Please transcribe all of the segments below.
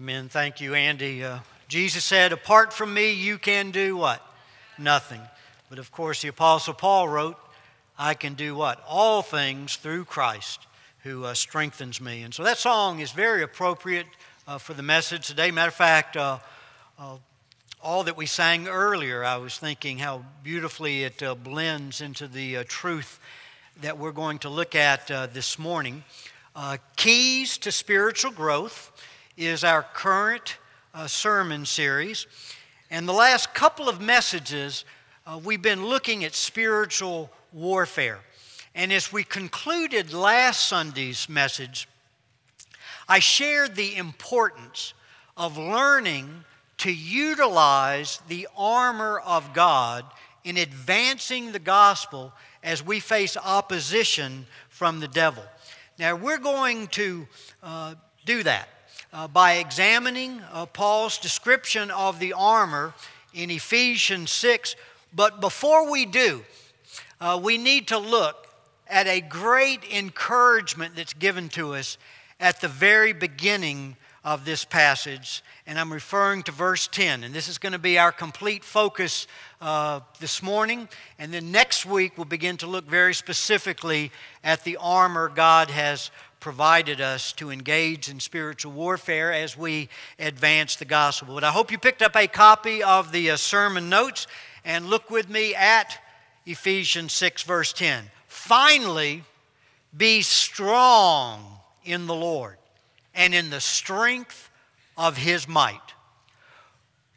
Amen. Thank you, Andy. Uh, Jesus said, Apart from me, you can do what? Nothing. But of course, the Apostle Paul wrote, I can do what? All things through Christ who uh, strengthens me. And so that song is very appropriate uh, for the message today. Matter of fact, uh, uh, all that we sang earlier, I was thinking how beautifully it uh, blends into the truth that we're going to look at this morning. Keys to Spiritual Growth is our current uh, sermon series. And the last couple of messages, uh, we've been looking at spiritual warfare. And as we concluded last Sunday's message, I shared the importance of learning to utilize the armor of God in advancing the gospel as we face opposition from the devil. Now, we're going to uh, do that uh, by examining uh, Paul's description of the armor in Ephesians 6. But before we do, uh, we need to look at a great encouragement that's given to us at the very beginning of this passage, and I'm referring to verse 10. And this is going to be our complete focus uh, this morning. And then next week, we'll begin to look very specifically at the armor God has provided us to engage in spiritual warfare as we advance the gospel. But I hope you picked up a copy of the uh, sermon notes and look with me at Ephesians 6, verse 10. Finally, be strong in the Lord and in the strength of his might.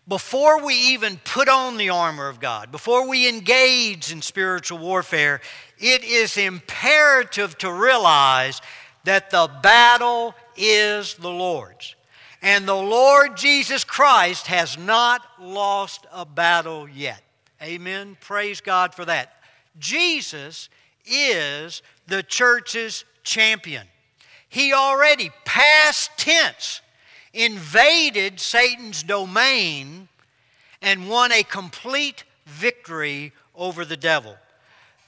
Before we even put on the armor of God, before we engage in spiritual warfare, it is imperative to realize that the battle is the Lord's. And the Lord Jesus Christ has not lost a battle yet. Amen. Praise God for that. Jesus is the church's champion. He already, past tense, invaded Satan's domain and won a complete victory over the devil.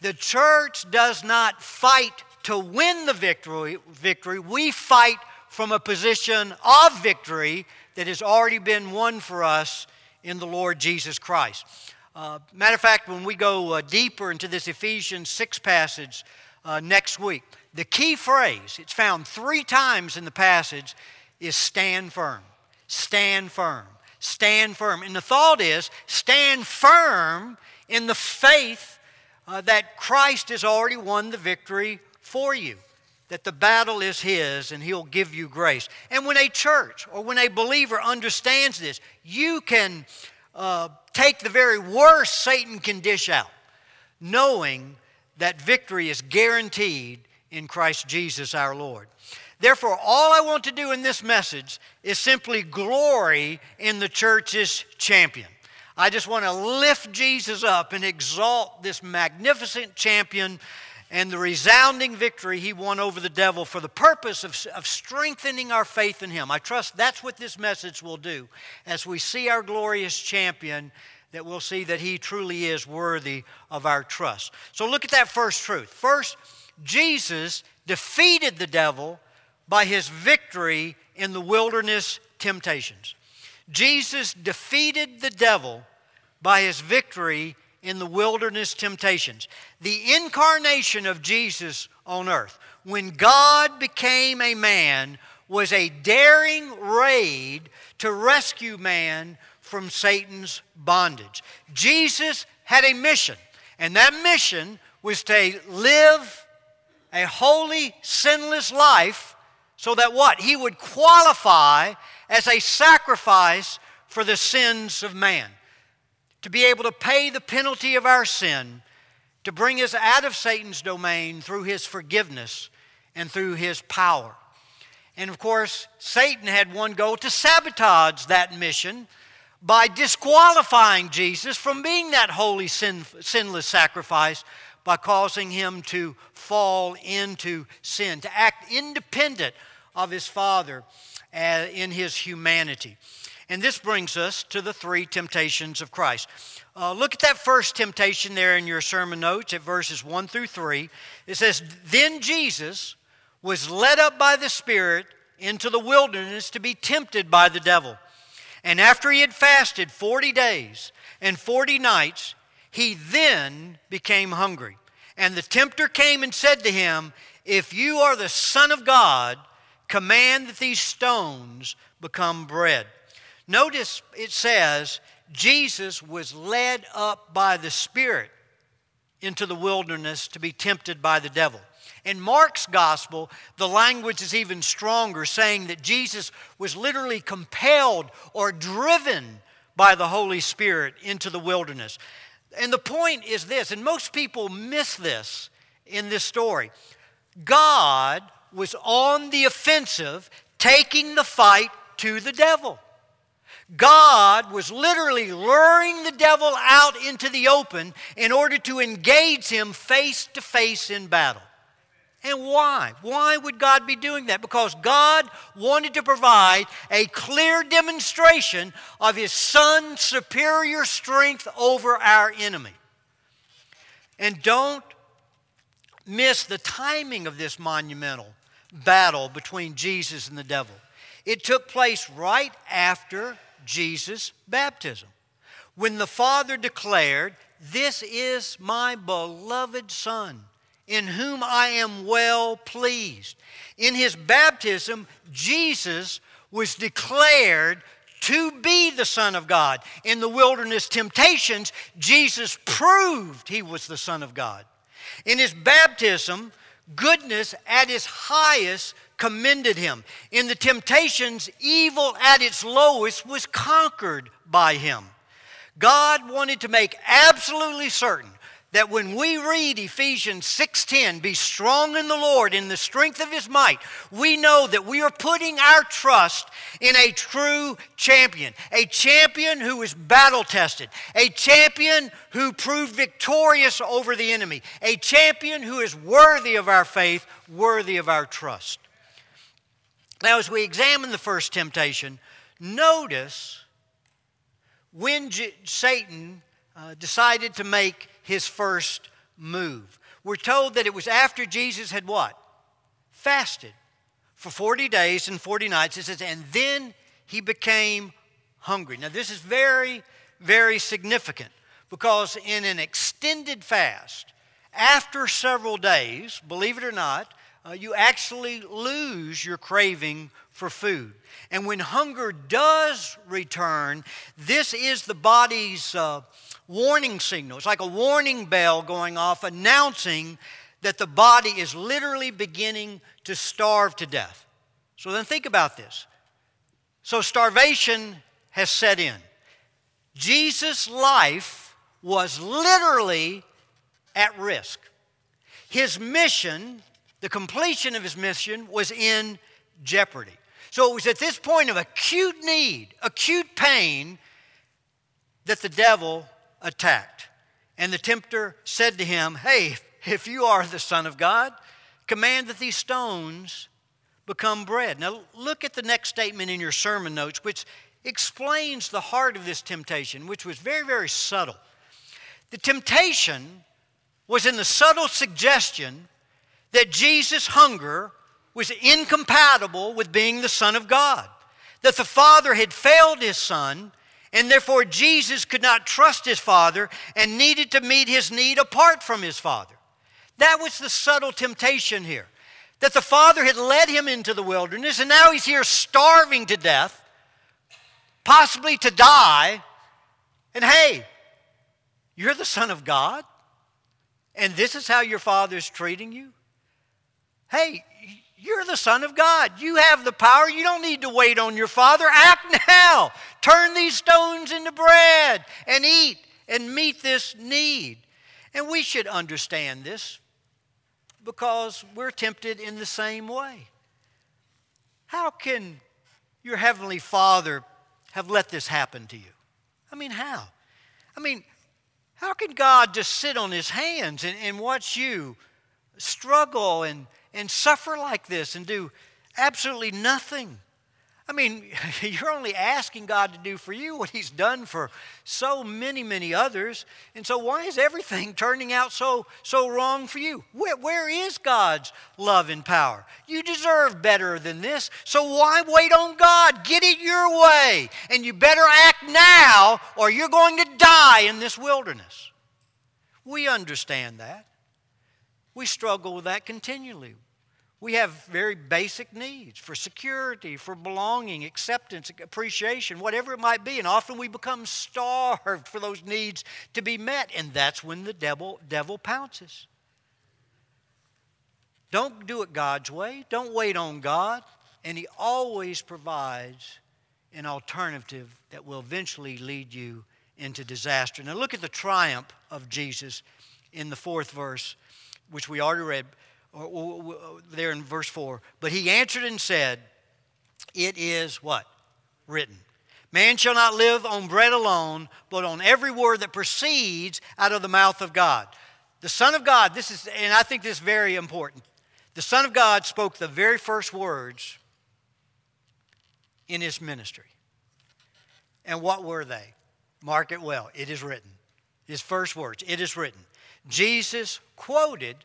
The church does not fight to win the victory, victory, we fight from a position of victory that has already been won for us in the Lord Jesus Christ. Uh, matter of fact, when we go uh, deeper into this Ephesians 6 passage uh, next week, the key phrase, it's found three times in the passage, is stand firm. Stand firm. Stand firm. And the thought is stand firm in the faith uh, that Christ has already won the victory for you, that the battle is His and He'll give you grace. And when a church or when a believer understands this, you can uh, take the very worst Satan can dish out, knowing that victory is guaranteed in Christ Jesus our Lord. Therefore, all I want to do in this message is simply glory in the church's champion. I just want to lift Jesus up and exalt this magnificent champion and the resounding victory he won over the devil for the purpose of, of strengthening our faith in him. I trust that's what this message will do. As we see our glorious champion, that we'll see that he truly is worthy of our trust. So look at that first truth. First, Jesus defeated the devil by his victory in the wilderness temptations. Jesus defeated the devil by his victory in the wilderness temptations. The incarnation of Jesus on earth, when God became a man, was a daring raid to rescue man from Satan's bondage. Jesus had a mission, and that mission was to live a holy, sinless life so that what? He would qualify as a sacrifice for the sins of man to be able to pay the penalty of our sin, to bring us out of Satan's domain through his forgiveness and through his power. And of course, Satan had one goal to sabotage that mission by disqualifying Jesus from being that holy, sin, sinless sacrifice by causing him to fall into sin, to act independent of his Father uh, in his humanity. And this brings us to the three temptations of Christ. Uh, look at that first temptation there in your sermon notes at verses 1 through 3. It says, Then Jesus was led up by the Spirit into the wilderness to be tempted by the devil. And after he had fasted 40 days and 40 nights, he then became hungry. And the tempter came and said to him, If you are the Son of God, command that these stones become bread. Notice it says, Jesus was led up by the Spirit into the wilderness to be tempted by the devil. In Mark's gospel, the language is even stronger, saying that Jesus was literally compelled or driven by the Holy Spirit into the wilderness. And the point is this, and most people miss this in this story God was on the offensive, taking the fight to the devil. God was literally luring the devil out into the open in order to engage him face to face in battle. And why? Why would God be doing that? Because God wanted to provide a clear demonstration of His Son's superior strength over our enemy. And don't miss the timing of this monumental battle between Jesus and the devil. It took place right after Jesus' baptism, when the Father declared, This is my beloved Son, in whom I am well pleased. In his baptism, Jesus was declared to be the Son of God. In the wilderness temptations, Jesus proved he was the Son of God. In his baptism, goodness at its highest commended him. In the temptations, evil at its lowest was conquered by him. God wanted to make absolutely certain that when we read Ephesians 6:10, be strong in the Lord in the strength of his might, we know that we are putting our trust in a true champion, a champion who is battle tested, a champion who proved victorious over the enemy, a champion who is worthy of our faith, worthy of our trust. Now, as we examine the first temptation, notice when J- Satan uh, decided to make his first move. We're told that it was after Jesus had what? Fasted for 40 days and 40 nights. It says, and then he became hungry. Now, this is very, very significant because in an extended fast, after several days, believe it or not, uh, you actually lose your craving for food. And when hunger does return, this is the body's uh, warning signal. It's like a warning bell going off announcing that the body is literally beginning to starve to death. So then think about this. So starvation has set in. Jesus' life was literally at risk. His mission the completion of his mission was in jeopardy. So it was at this point of acute need, acute pain, that the devil attacked. And the tempter said to him, Hey, if you are the Son of God, command that these stones become bread. Now, look at the next statement in your sermon notes, which explains the heart of this temptation, which was very, very subtle. The temptation was in the subtle suggestion that Jesus' hunger was incompatible with being the Son of God, that the Father had failed his Son, and therefore Jesus could not trust his Father and needed to meet his need apart from his Father. That was the subtle temptation here. That the Father had led him into the wilderness, and now he's here starving to death, possibly to die. And hey, you're the Son of God, and this is how your Father is treating you? Hey, you're the Son of God. You have the power. You don't need to wait on your Father. Act now. Turn these stones into bread and eat and meet this need. And we should understand this because we're tempted in the same way. How can your Heavenly Father have let this happen to you? I mean, how? I mean, how can God just sit on His hands and, and watch you struggle and and suffer like this and do absolutely nothing. I mean, you're only asking God to do for you what He's done for so many, many others. And so, why is everything turning out so, so wrong for you? Where, where is God's love and power? You deserve better than this. So, why wait on God? Get it your way. And you better act now, or you're going to die in this wilderness. We understand that. We struggle with that continually. We have very basic needs for security, for belonging, acceptance, appreciation, whatever it might be. And often we become starved for those needs to be met. And that's when the devil, devil pounces. Don't do it God's way. Don't wait on God. And He always provides an alternative that will eventually lead you into disaster. Now, look at the triumph of Jesus in the fourth verse, which we already read Oh, oh, oh, there in verse 4. But he answered and said, It is what? Written. Man shall not live on bread alone, but on every word that proceeds out of the mouth of God. The Son of God, this is, and I think this is very important. The Son of God spoke the very first words in his ministry. And what were they? Mark it well. It is written. His first words, it is written. Jesus quoted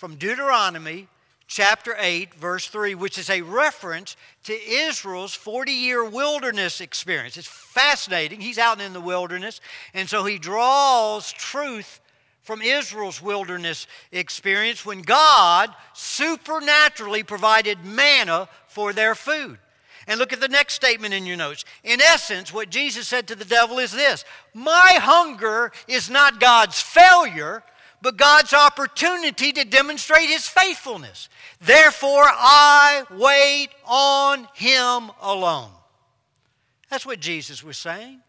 from Deuteronomy chapter 8, verse 3, which is a reference to Israel's 40 year wilderness experience. It's fascinating. He's out in the wilderness, and so he draws truth from Israel's wilderness experience when God supernaturally provided manna for their food. And look at the next statement in your notes. In essence, what Jesus said to the devil is this My hunger is not God's failure, but God's opportunity to demonstrate His faithfulness. Therefore, I wait on Him alone. That's what Jesus was saying.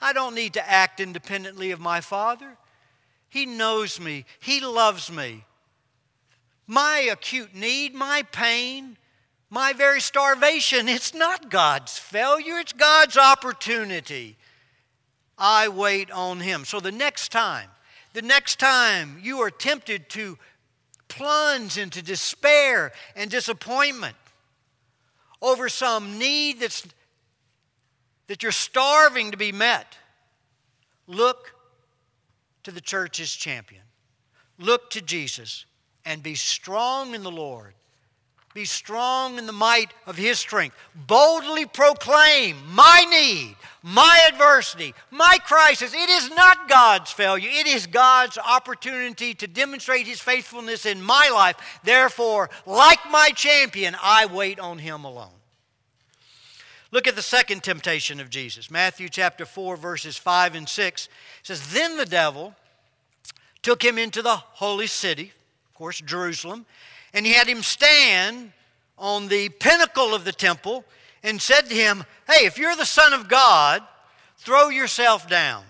I don't need to act independently of my Father. He knows me, He loves me. My acute need, my pain, my very starvation, it's not God's failure, it's God's opportunity. I wait on Him. So the next time the next time you are tempted to plunge into despair and disappointment over some need that's, that you're starving to be met, look to the church's champion. Look to Jesus and be strong in the Lord be strong in the might of his strength. Boldly proclaim my need, my adversity, my crisis. It is not God's failure, it is God's opportunity to demonstrate his faithfulness in my life. Therefore, like my champion, I wait on him alone. Look at the second temptation of Jesus. Matthew chapter 4, verses 5 and 6 says, Then the devil took him into the holy city, of course, Jerusalem and he had him stand on the pinnacle of the temple and said to him, Hey, if you're the Son of God, throw yourself down.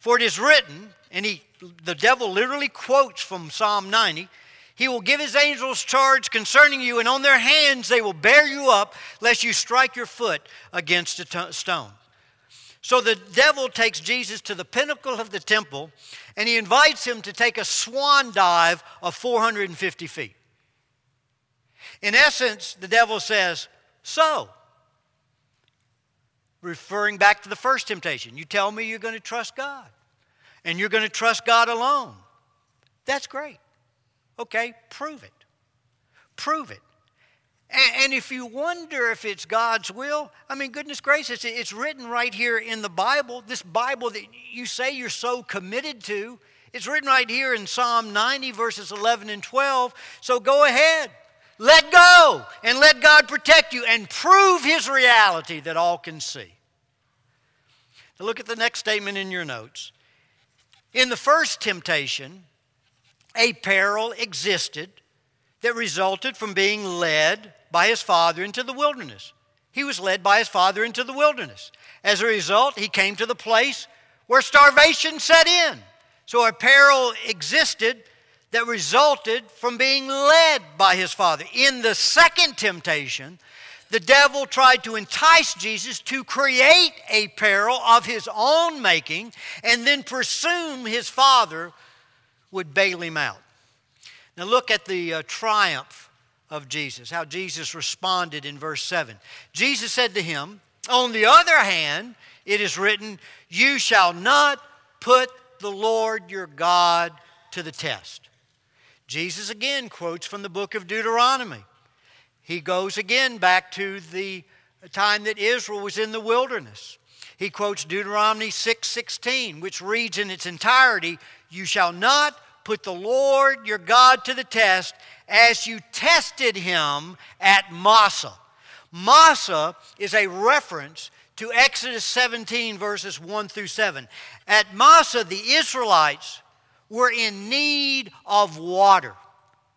For it is written, and he, the devil literally quotes from Psalm 90 He will give His angels charge concerning you, and on their hands they will bear you up, lest you strike your foot against a t- stone. So the devil takes Jesus to the pinnacle of the temple, and he invites him to take a swan dive of 450 feet. In essence, the devil says, So, referring back to the first temptation, you tell me you're going to trust God and you're going to trust God alone. That's great. Okay, prove it. Prove it. And, and, if you wonder if it's God's will, I mean, goodness gracious, it's written right here in the Bible, this Bible that you say you're so committed to. It's written right here in Psalm 90, verses 11 and 12. So go ahead. Let go and let God protect you and prove His reality that all can see. Now look at the next statement in your notes. In the first temptation, a peril existed that resulted from being led by his father into the wilderness. He was led by his father into the wilderness. As a result, he came to the place where starvation set in. So a peril existed that resulted from being led by his father. In the second temptation, the devil tried to entice Jesus to create a peril of his own making and then presume his father would bail him out. Now, look at the uh, triumph of Jesus, how Jesus responded in verse 7. Jesus said to him, On the other hand, it is written, You shall not put the Lord your God to the test. Jesus again quotes from the book of Deuteronomy. He goes again back to the time that Israel was in the wilderness. He quotes Deuteronomy 6:16, which reads in its entirety, "You shall not put the Lord your God to the test as you tested him at Massah." Massah is a reference to Exodus 17 verses 1 through 7. At Massah the Israelites were in need of water.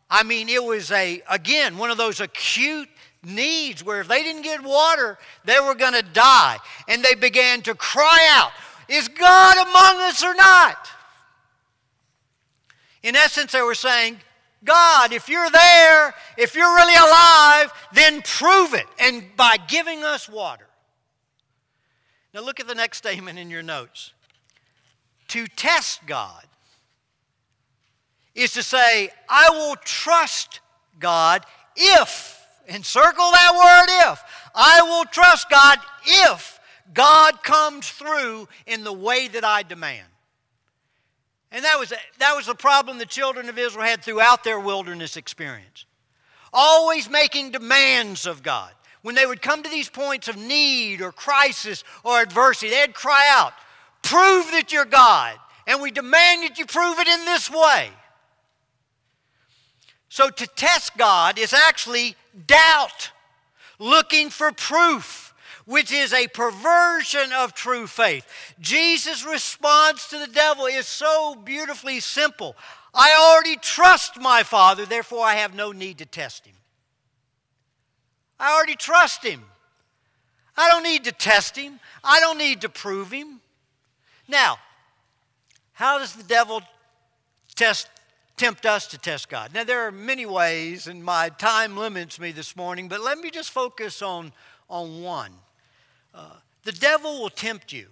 I mean, it was a again one of those acute needs where if they didn't get water, they were going to die. And they began to cry out, Is God among us or not? In essence, they were saying, God, if you're there, if you're really alive, then prove it. And by giving us water. Now, look at the next statement in your notes. To test God is to say, I will trust God if encircle that word if. I will trust God if God comes through in the way that I demand. And that was, that was the problem the children of Israel had throughout their wilderness experience. Always making demands of God. When they would come to these points of need or crisis or adversity, they'd cry out, Prove that you're God, and we demand that you prove it in this way. So to test God is actually doubt, looking for proof, which is a perversion of true faith. Jesus' response to the devil is so beautifully simple. I already trust my Father, therefore I have no need to test him. I already trust him. I don't need to test him. I don't need to prove him. Now, how does the devil test tempt us to test God. Now, there are many ways, and my time limits me this morning, but let me just focus on, on one. Uh, the devil will tempt you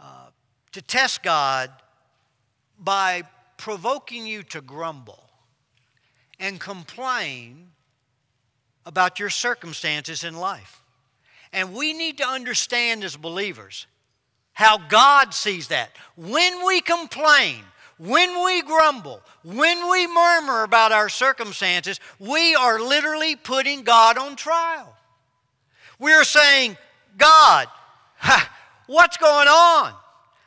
uh, to test God by provoking you to grumble and complain about your circumstances in life. And we need to understand as believers how God sees that. When we complain, when we grumble, when we murmur about our circumstances, we are literally putting God on trial. We are saying, God, what's going on?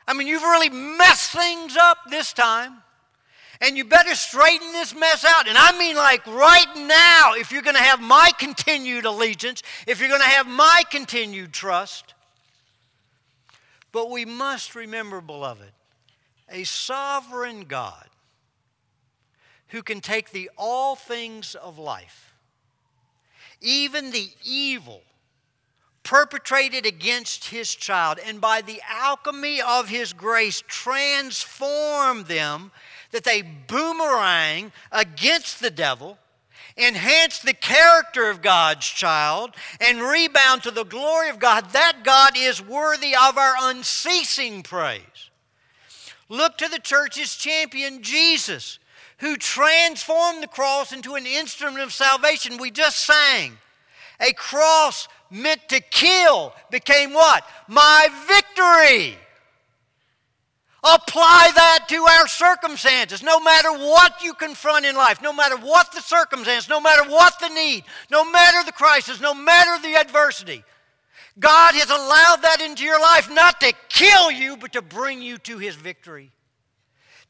I mean, you've really messed things up this time. And you better straighten this mess out. And I mean, like right now, if you're going to have my continued allegiance, if you're going to have my continued trust. But we must remember, beloved, a sovereign God who can take the all things of life, even the evil perpetrated against his child, and by the alchemy of his grace transform them that they boomerang against the devil, enhance the character of God's child, and rebound to the glory of God. That God is worthy of our unceasing praise. Look to the church's champion, Jesus, who transformed the cross into an instrument of salvation. We just sang. A cross meant to kill became what? My victory. Apply that to our circumstances. No matter what you confront in life, no matter what the circumstance, no matter what the need, no matter the crisis, no matter the adversity, God has allowed that into your life not to kill you, but to bring you to His victory.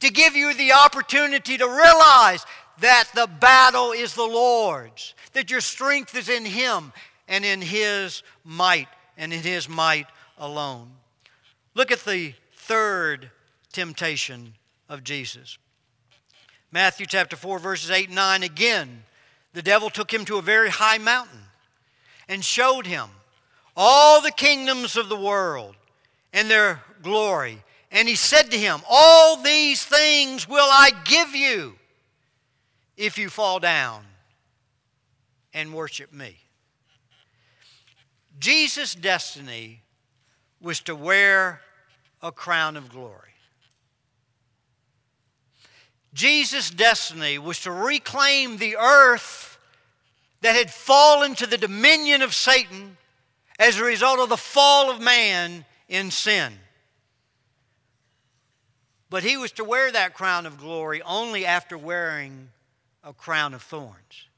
To give you the opportunity to realize that the battle is the Lord's, that your strength is in Him and in His might and in His might alone. Look at the third temptation of Jesus. Matthew chapter 4, verses 8 and 9. Again, the devil took him to a very high mountain and showed him all the kingdoms of the world and their glory. And he said to him, All these things will I give you if you fall down and worship me. Jesus' destiny was to wear a crown of glory. Jesus' destiny was to reclaim the earth that had fallen to the dominion of Satan as a result of the fall of man in sin. But he was to wear that crown of glory only after wearing a crown of thorns.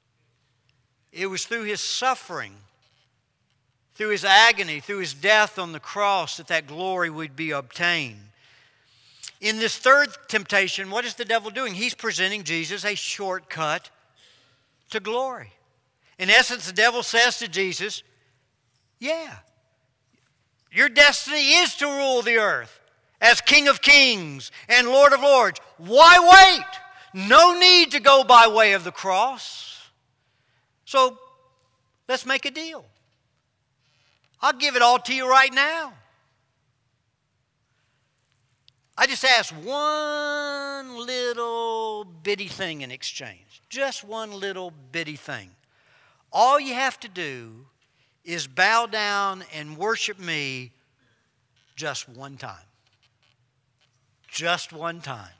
It was through his suffering, through his agony, through his death on the cross that that glory would be obtained. In this third temptation, what is the devil doing? He's presenting Jesus a shortcut to glory. In essence, the devil says to Jesus, Yeah, your destiny is to rule the earth as King of Kings and Lord of Lords. Why wait? No need to go by way of the cross. So let's make a deal. I'll give it all to you right now. I just ask one little bitty thing in exchange. Just one little bitty thing. All you have to do is bow down and worship me just one time just one time,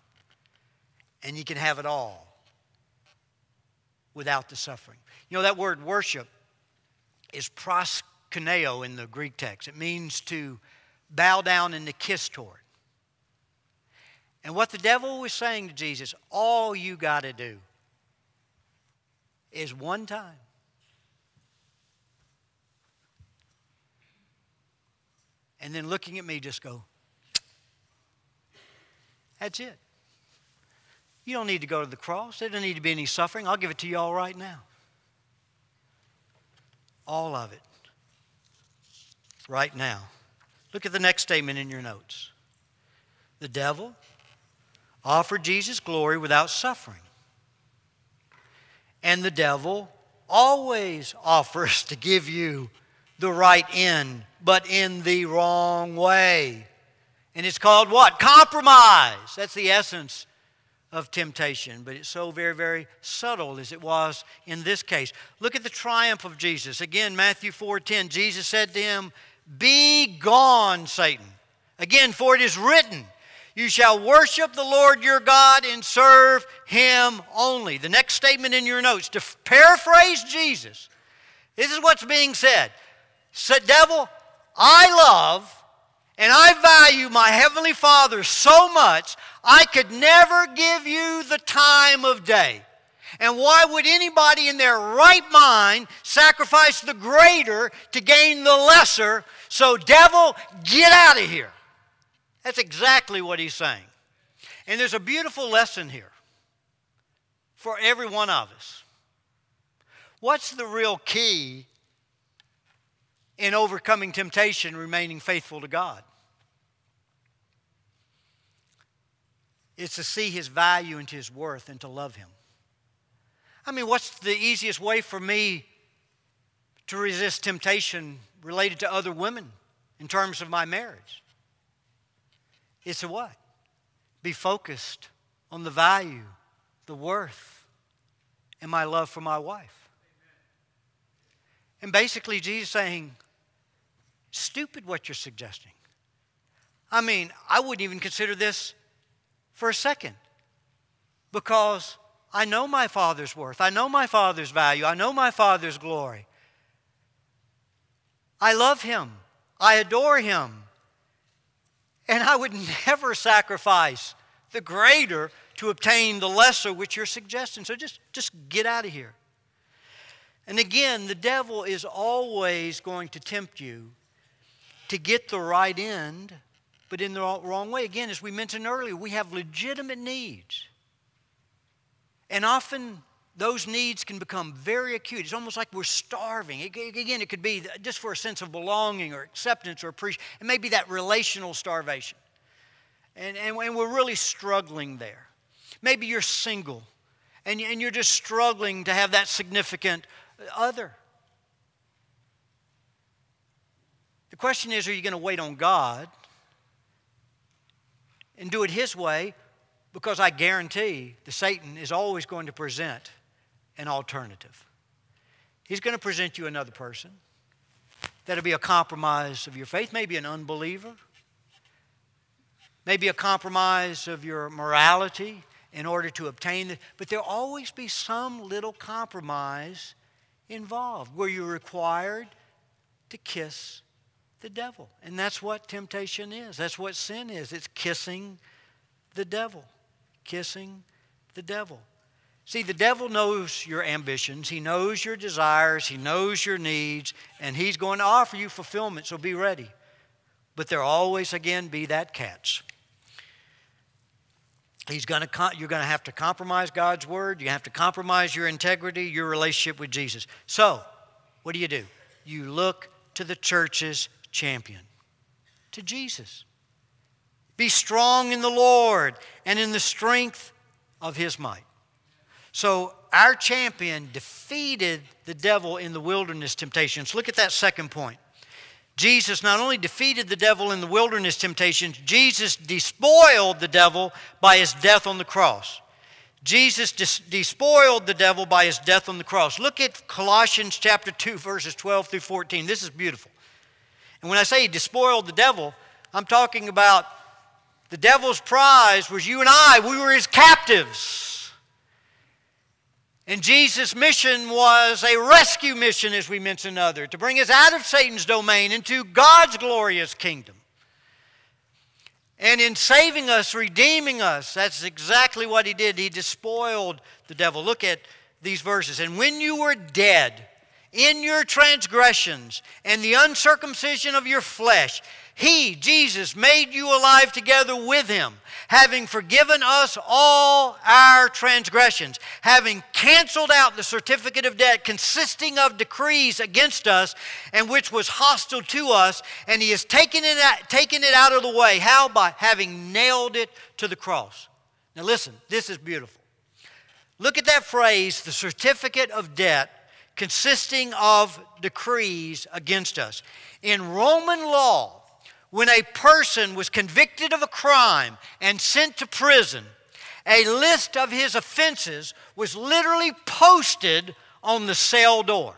and you can have it all without the suffering. You know, that word worship is proskuneo in the Greek text. It means to bow down and to kiss toward. And what the devil was saying to Jesus, all you got to do is one time. And then looking at me, just go, that's it. You don't need to go to the cross. There doesn't need to be any suffering. I'll give it to you all right now. All of it. Right now. Look at the next statement in your notes. The devil offered Jesus glory without suffering. And the devil always offers to give you the right end, but in the wrong way. And it's called what? Compromise. That's the essence of temptation, but it's so very, very subtle as it was in this case. Look at the triumph of Jesus. Again, Matthew 4:10, Jesus said to him, Be gone, Satan. Again, for it is written, You shall worship the Lord your God and serve him only. The next statement in your notes, to paraphrase Jesus, this is what's being said. Said, Devil, I love and I value my Heavenly Father so much, I could never give you the time of day. And why would anybody in their right mind sacrifice the greater to gain the lesser? So, devil, get out of here. That's exactly what he's saying. And there's a beautiful lesson here for every one of us. What's the real key in overcoming temptation, remaining faithful to God? It's to see his value and his worth and to love him. I mean, what's the easiest way for me to resist temptation related to other women in terms of my marriage? It's to what? Be focused on the value, the worth, and my love for my wife. And basically, Jesus saying, stupid what you're suggesting. I mean, I wouldn't even consider this for a second because I know my Father's worth. I know my Father's value. I know my Father's glory. I love Him. I adore Him. And I would never sacrifice the greater to obtain the lesser which you're suggesting. So just, just get out of here. And again, the devil is always going to tempt you to get the right end but in the wrong way. Again, as we mentioned earlier, we have legitimate needs. And often those needs can become very acute. It's almost like we're starving. again, it could be just for a sense of belonging or acceptance or appreciation. It may be that relational starvation. And, and, and we're really struggling there. Maybe you're single and, and you're just struggling to have that significant other. The question is are you going to wait on God and do it His way because I guarantee the Satan is always going to present an alternative. He's going to present you another person. That'll be a compromise of your faith, maybe an unbeliever, maybe a compromise of your morality in order to obtain it. But there'll always be some little compromise involved where you're required to kiss the devil. And that's what temptation is. That's what sin is. It's kissing the devil. Kissing the devil. See, the devil knows your ambitions, he knows your desires, he knows your needs, and he's going to offer you fulfillment, so be ready. But there always again be that catch. He's going to, you're going to have to compromise God's word. You have to compromise your integrity, your relationship with Jesus. So, what do you do? You look to the church's champion, to Jesus. Be strong in the Lord and in the strength of his might. So, our champion defeated the devil in the wilderness temptations. Look at that second point. Jesus not only defeated the devil in the wilderness temptations, Jesus despoiled the devil by his death on the cross. Jesus despoiled the devil by his death on the cross. Look at Colossians chapter 2, verses 12 through 14. This is beautiful. And when I say he despoiled the devil, I'm talking about the devil's prize was you and I. We were his captives. And Jesus' mission was a rescue mission, as we mentioned other, to bring us out of Satan's domain into God's glorious kingdom. And in saving us, redeeming us, that's exactly what he did. He despoiled the devil. Look at these verses. And when you were dead in your transgressions and the uncircumcision of your flesh, he, Jesus, made you alive together with him, having forgiven us all our transgressions, having canceled out the certificate of debt consisting of decrees against us and which was hostile to us, and he has taken it out, taken it out of the way. How? By having nailed it to the cross. Now, listen, this is beautiful. Look at that phrase, the certificate of debt consisting of decrees against us. In Roman law, when a person was convicted of a crime and sent to prison, a list of his offenses was literally posted on the cell door.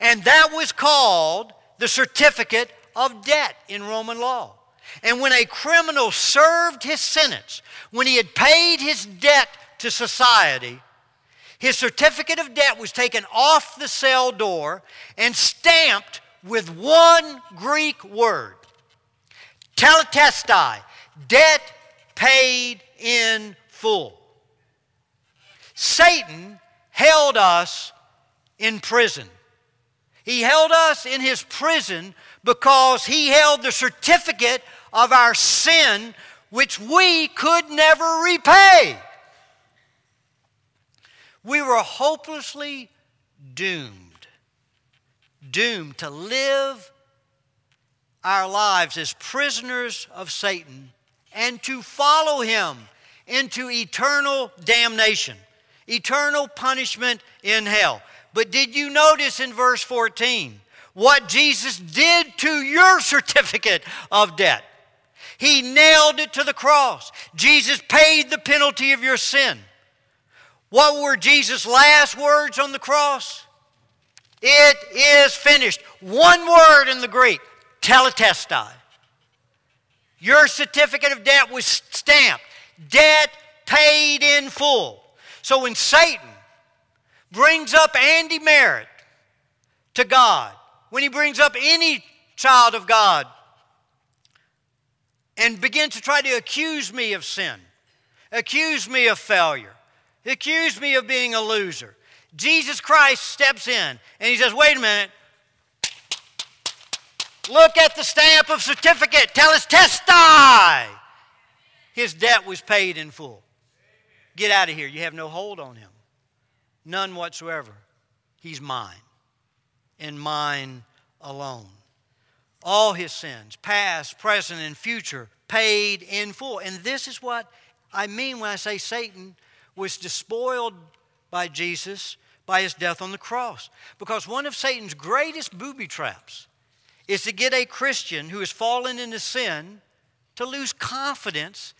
And that was called the certificate of debt in Roman law. And when a criminal served his sentence, when he had paid his debt to society, his certificate of debt was taken off the cell door and stamped with one Greek word tetelestai, debt paid in full. Satan held us in prison. He held us in his prison because he held the certificate of our sin, which we could never repay. We were hopelessly doomed doomed to live our lives as prisoners of Satan and to follow him into eternal damnation, eternal punishment in hell. But did you notice in verse 14 what Jesus did to your certificate of debt? He nailed it to the cross. Jesus paid the penalty of your sin. What were Jesus' last words on the cross? It is finished. One word in the Greek, tetelestai. Your certificate of debt was stamped. Debt paid in full. So when Satan brings up Andy Merritt to God, when he brings up any child of God and begins to try to accuse me of sin, accuse me of failure, accuse me of being a loser, Jesus Christ steps in and he says, Wait a minute. Look at the stamp of certificate. Tetelestai. His debt was paid in full. Get out of here. You have no hold on him. None whatsoever. He's mine and mine alone. All his sins, past, present, and future, paid in full. And this is what I mean when I say Satan was despoiled by Jesus by his death on the cross. Because one of Satan's greatest booby traps is to get a Christian who has fallen into sin to lose confidence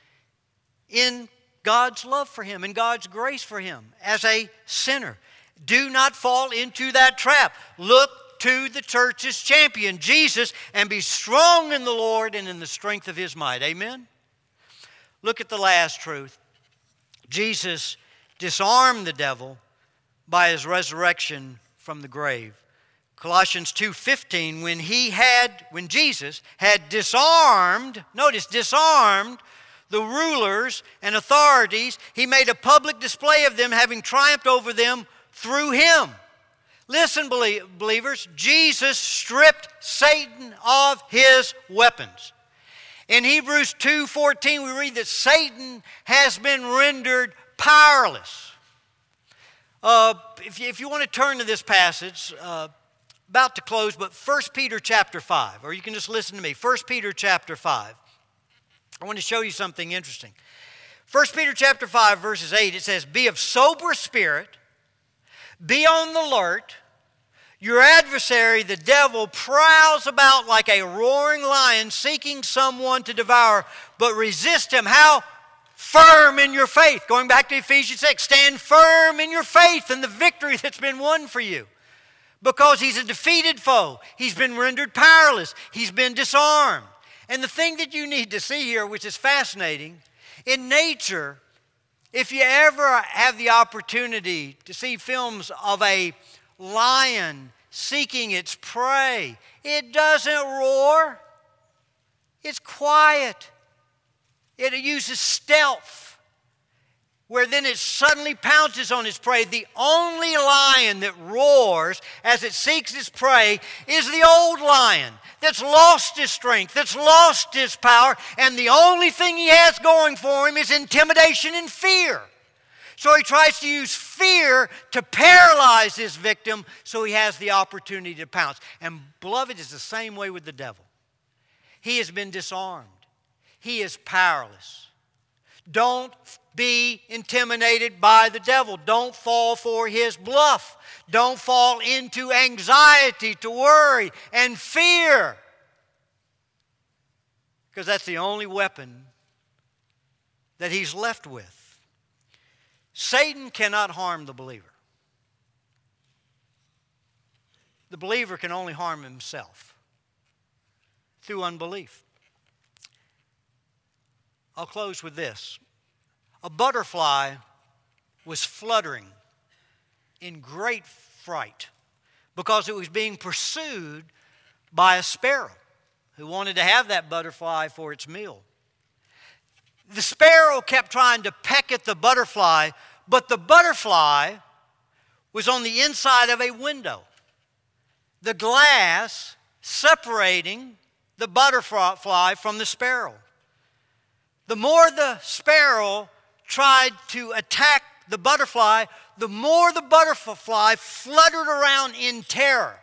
in God's love for him and God's grace for him as a sinner. Do not fall into that trap. Look to the church's champion, Jesus, and be strong in the Lord and in the strength of his might. Amen? Look at the last truth. Jesus disarmed the devil by his resurrection from the grave. Colossians 2:15 when he had when Jesus had disarmed, notice disarmed the rulers and authorities, he made a public display of them having triumphed over them through him. Listen believers, Jesus stripped Satan of his weapons. In Hebrews 2:14 we read that Satan has been rendered powerless. Uh, if, you, if, you, want to turn to this passage, uh, about to close, but 1 Peter chapter 5, or you can just listen to me. 1 Peter chapter 5. I want to show you something interesting. 1 Peter chapter 5, verses 8, it says, Be of sober spirit, be on the alert. Your adversary, the devil, prowls about like a roaring lion seeking someone to devour, but resist him. How? Firm in your faith. Going back to Ephesians 6, stand firm in your faith and the victory that's been won for you. Because he's a defeated foe, he's been rendered powerless, he's been disarmed. And the thing that you need to see here, which is fascinating, in nature, if you ever have the opportunity to see films of a lion seeking its prey, it doesn't roar, it's quiet, it uses stealth where then it suddenly pounces on its prey. The only lion that roars as it seeks its prey is the old lion that's lost his strength, that's lost his power, and the only thing he has going for him is intimidation and fear. So he tries to use fear to paralyze his victim so he has the opportunity to pounce. And beloved, it's the same way with the devil. He has been disarmed, he is powerless. Don't be intimidated by the devil. Don't fall for his bluff. Don't fall into anxiety, to worry, and fear. Because that's the only weapon that he's left with. Satan cannot harm the believer. The believer can only harm himself through unbelief. I'll close with this a butterfly was fluttering in great fright because it was being pursued by a sparrow who wanted to have that butterfly for its meal. The sparrow kept trying to peck at the butterfly, but the butterfly was on the inside of a window. The glass separating the butterfly from the sparrow. The more the sparrow tried to attack the butterfly, the more the butterfly fluttered around in terror,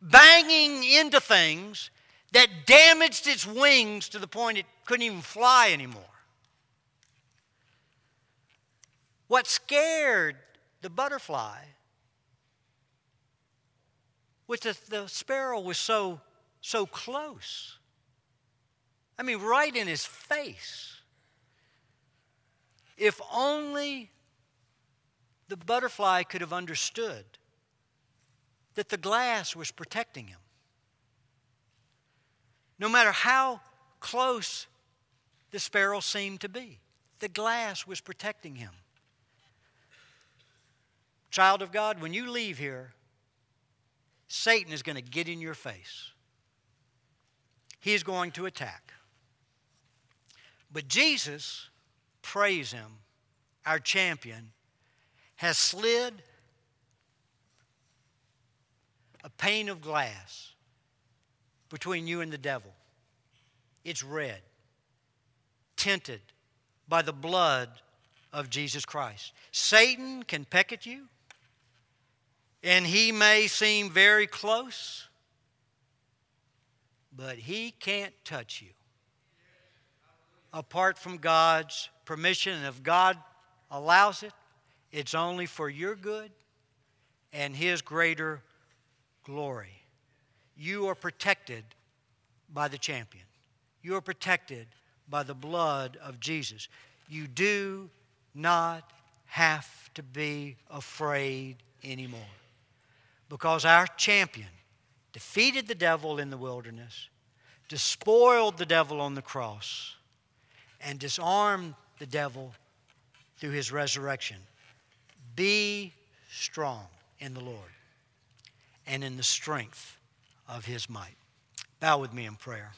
banging into things that damaged its wings to the point it couldn't even fly anymore. What scared the butterfly was that the sparrow was so, so close. I mean, right in his face. If only the butterfly could have understood that the glass was protecting him. No matter how close the sparrow seemed to be, the glass was protecting him. Child of God, when you leave here, Satan is going to get in your face. He is going to attack. But Jesus praise him, our champion, has slid a pane of glass between you and the devil. It's red, tinted by the blood of Jesus Christ. Satan can peck at you, and he may seem very close, but he can't touch you apart from God's permission. And if God allows it, it's only for your good and His greater glory. You are protected by the champion, you are protected by the blood of Jesus. You do not have to be afraid anymore because our champion defeated the devil in the wilderness, despoiled the devil on the cross and disarmed the devil through his resurrection. Be strong in the Lord and in the strength of his might. Bow with me in prayer.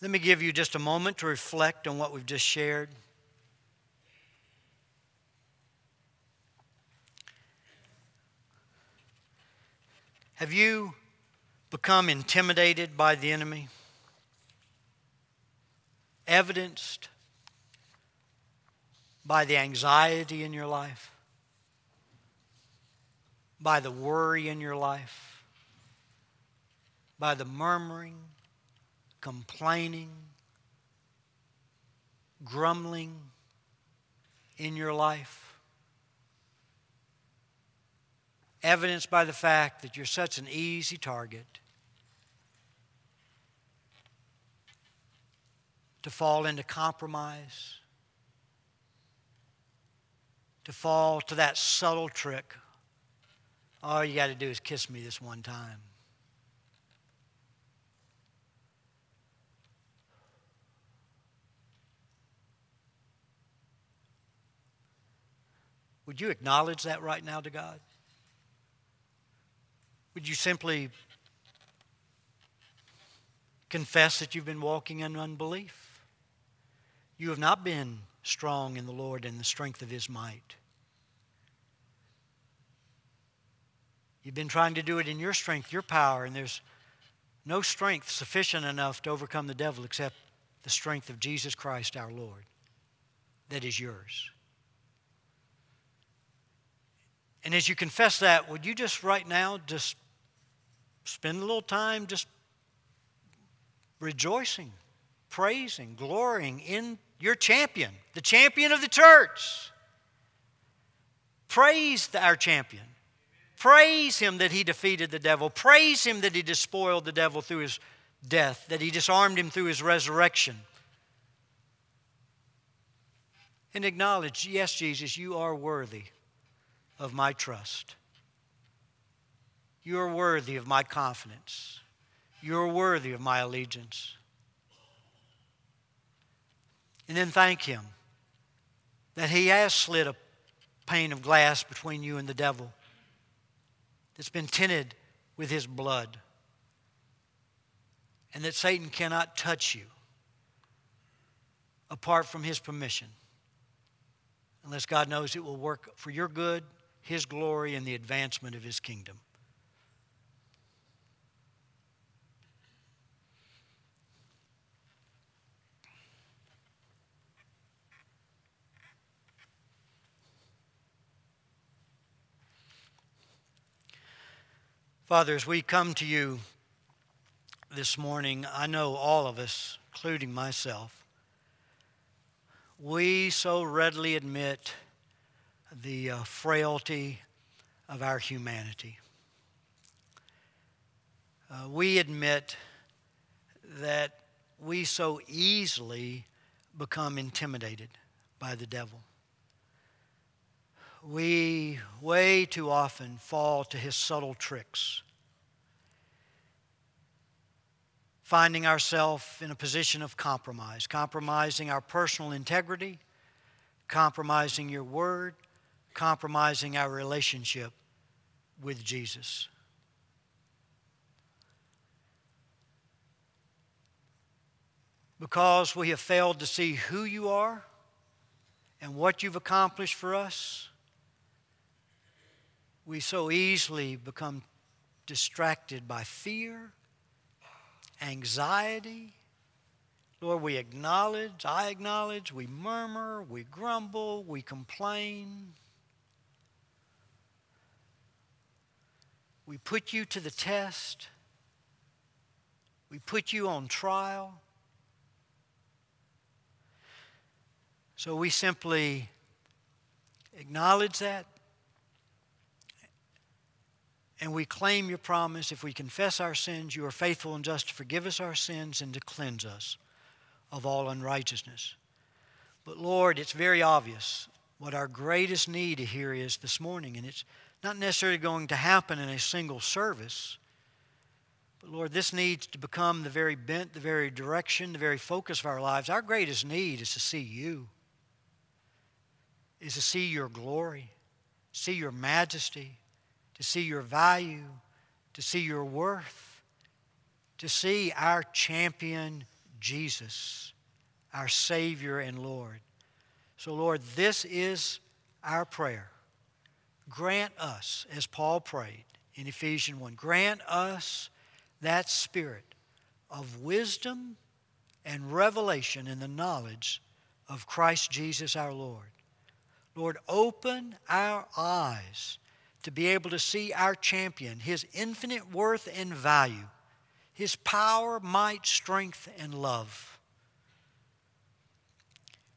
Let me give you just a moment to reflect on what we've just shared. Have you become intimidated by the enemy? Evidenced by the anxiety in your life? By the worry in your life? By the murmuring, complaining, grumbling in your life? evidenced by the fact that you're such an easy target to fall into compromise, to fall to that subtle trick. All you got to do is kiss me this one time. Would you acknowledge that right now to God? Would you simply confess that you've been walking in unbelief? You have not been strong in the Lord and the strength of His might. You've been trying to do it in your strength, your power, and there's no strength sufficient enough to overcome the devil except the strength of Jesus Christ our Lord that is yours. And as you confess that, would you just right now just spend a little time just rejoicing, praising, glorying in your champion, the champion of the church. Praise our champion. Praise him that he defeated the devil. Praise him that he despoiled the devil through his death, that he disarmed him through his resurrection. And acknowledge, yes, Jesus, you are worthy of my trust. You are worthy of my confidence. You are worthy of my allegiance. And then thank Him that He has slid a pane of glass between you and the devil that's been tinted with His blood, and that Satan cannot touch you apart from His permission unless God knows it will work for your good, His glory, and the advancement of His kingdom. Father, as we come to you this morning, I know all of us, including myself, we so readily admit the uh, frailty of our humanity. Uh, we admit that we so easily become intimidated by the devil. We way too often fall to his subtle tricks. Finding ourselves in a position of compromise, compromising our personal integrity, compromising your word, compromising our relationship with Jesus. Because we have failed to see who you are and what you've accomplished for us, we so easily become distracted by fear, anxiety. Lord, we acknowledge, I acknowledge, we murmur, we grumble, we complain. We put you to the test. We put you on trial. So we simply acknowledge that, and we claim your promise if we confess our sins, you are faithful and just to forgive us our sins and to cleanse us of all unrighteousness. But Lord, it's very obvious what our greatest need here is this morning, and it's not necessarily going to happen in a single service, But Lord, this needs to become the very bent, the very direction, the very focus of our lives. Our greatest need is to see you, is to see your glory, see your majesty, to see your value, to see your worth, to see our champion Jesus, our Savior and Lord. So, Lord, this is our prayer. Grant us, as Paul prayed in Ephesians 1, grant us that spirit of wisdom and revelation in the knowledge of Christ Jesus our Lord. Lord, open our eyes to be able to see our champion, his infinite worth and value, his power, might, strength, and love.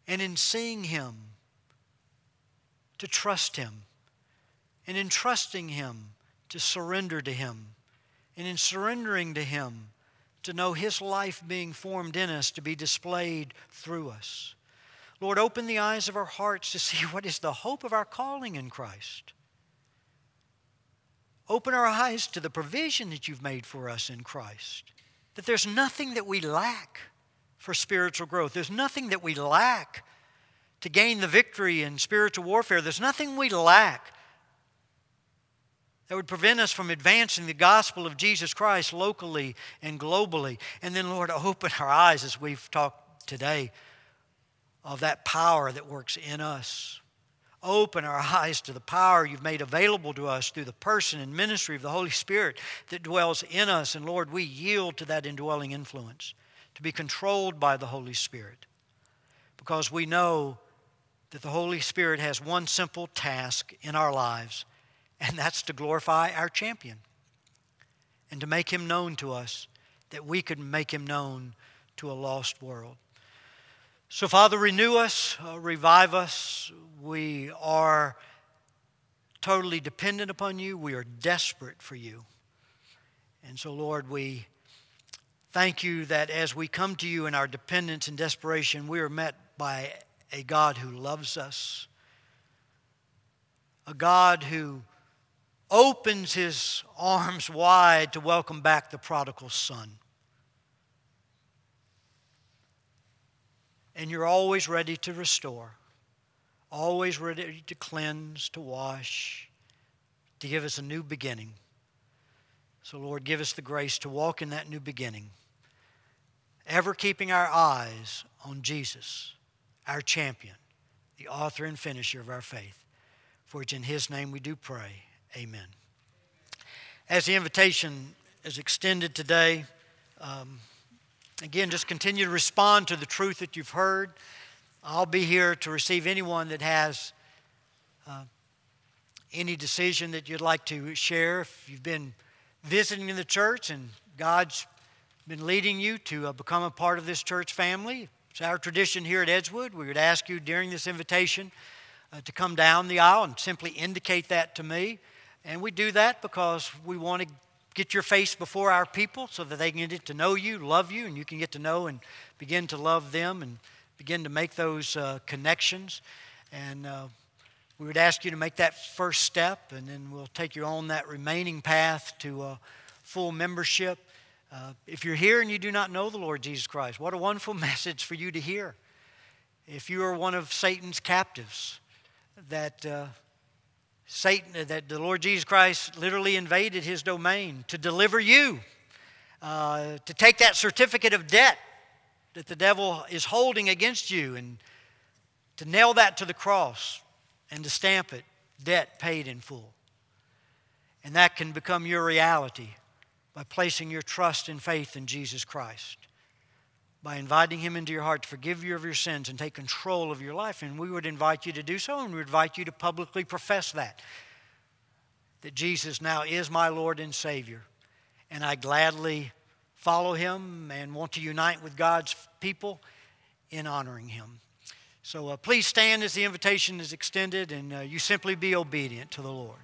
And in seeing him, to trust him, and in trusting him, to surrender to him and in surrendering to Him, to know His life being formed in us to be displayed through us. Lord, open the eyes of our hearts to see what is the hope of our calling in Christ. Open our eyes to the provision that you've made for us in Christ. That there's nothing that we lack for spiritual growth. There's nothing that we lack to gain the victory in spiritual warfare. There's nothing we lack that would prevent us from advancing the gospel of Jesus Christ locally and globally. And then, Lord, open our eyes as we've talked today of that power that works in us. Open our eyes to the power you've made available to us through the person and ministry of the Holy Spirit that dwells in us. And Lord, we yield to that indwelling influence to be controlled by the Holy Spirit because we know that the Holy Spirit has one simple task in our lives and that's to glorify our champion and to make him known to us that we could make him known to a lost world. So, Father, renew us, uh, revive us. We are totally dependent upon you. We are desperate for you. And so, Lord, we thank you that as we come to you in our dependence and desperation, we are met by a God who loves us, a God who opens his arms wide to welcome back the prodigal son. And you're always ready to restore, always ready to cleanse, to wash, to give us a new beginning. So, Lord, give us the grace to walk in that new beginning, ever keeping our eyes on Jesus, our champion, the author and finisher of our faith. For it's in His name we do pray. Amen. As the invitation is extended today, um, again, just continue to respond to the truth that you've heard. I'll be here to receive anyone that has uh, any decision that you'd like to share. If you've been visiting the church and God's been leading you to uh, become a part of this church family, it's our tradition here at Edgewood. We would ask you during this invitation uh, to come down the aisle and simply indicate that to me. And we do that because we want to get your face before our people so that they can get to know you, love you, and you can get to know and begin to love them and begin to make those uh, connections. And uh, we would ask you to make that first step, and then we'll take you on that remaining path to uh, full membership. Uh, if you're here and you do not know the Lord Jesus Christ, what a wonderful message for you to hear. If you are one of Satan's captives, that uh, Satan, that the Lord Jesus Christ literally invaded his domain to deliver you, uh, to take that certificate of debt that the devil is holding against you and to nail that to the cross and to stamp it debt paid in full. And that can become your reality by placing your trust and faith in Jesus Christ by inviting Him into your heart to forgive you of your sins and take control of your life. And we would invite you to do so, and we invite you to publicly profess that. That Jesus now is my Lord and Savior. And I gladly follow Him and want to unite with God's people in honoring Him. So uh, please stand as the invitation is extended, and uh, you simply be obedient to the Lord.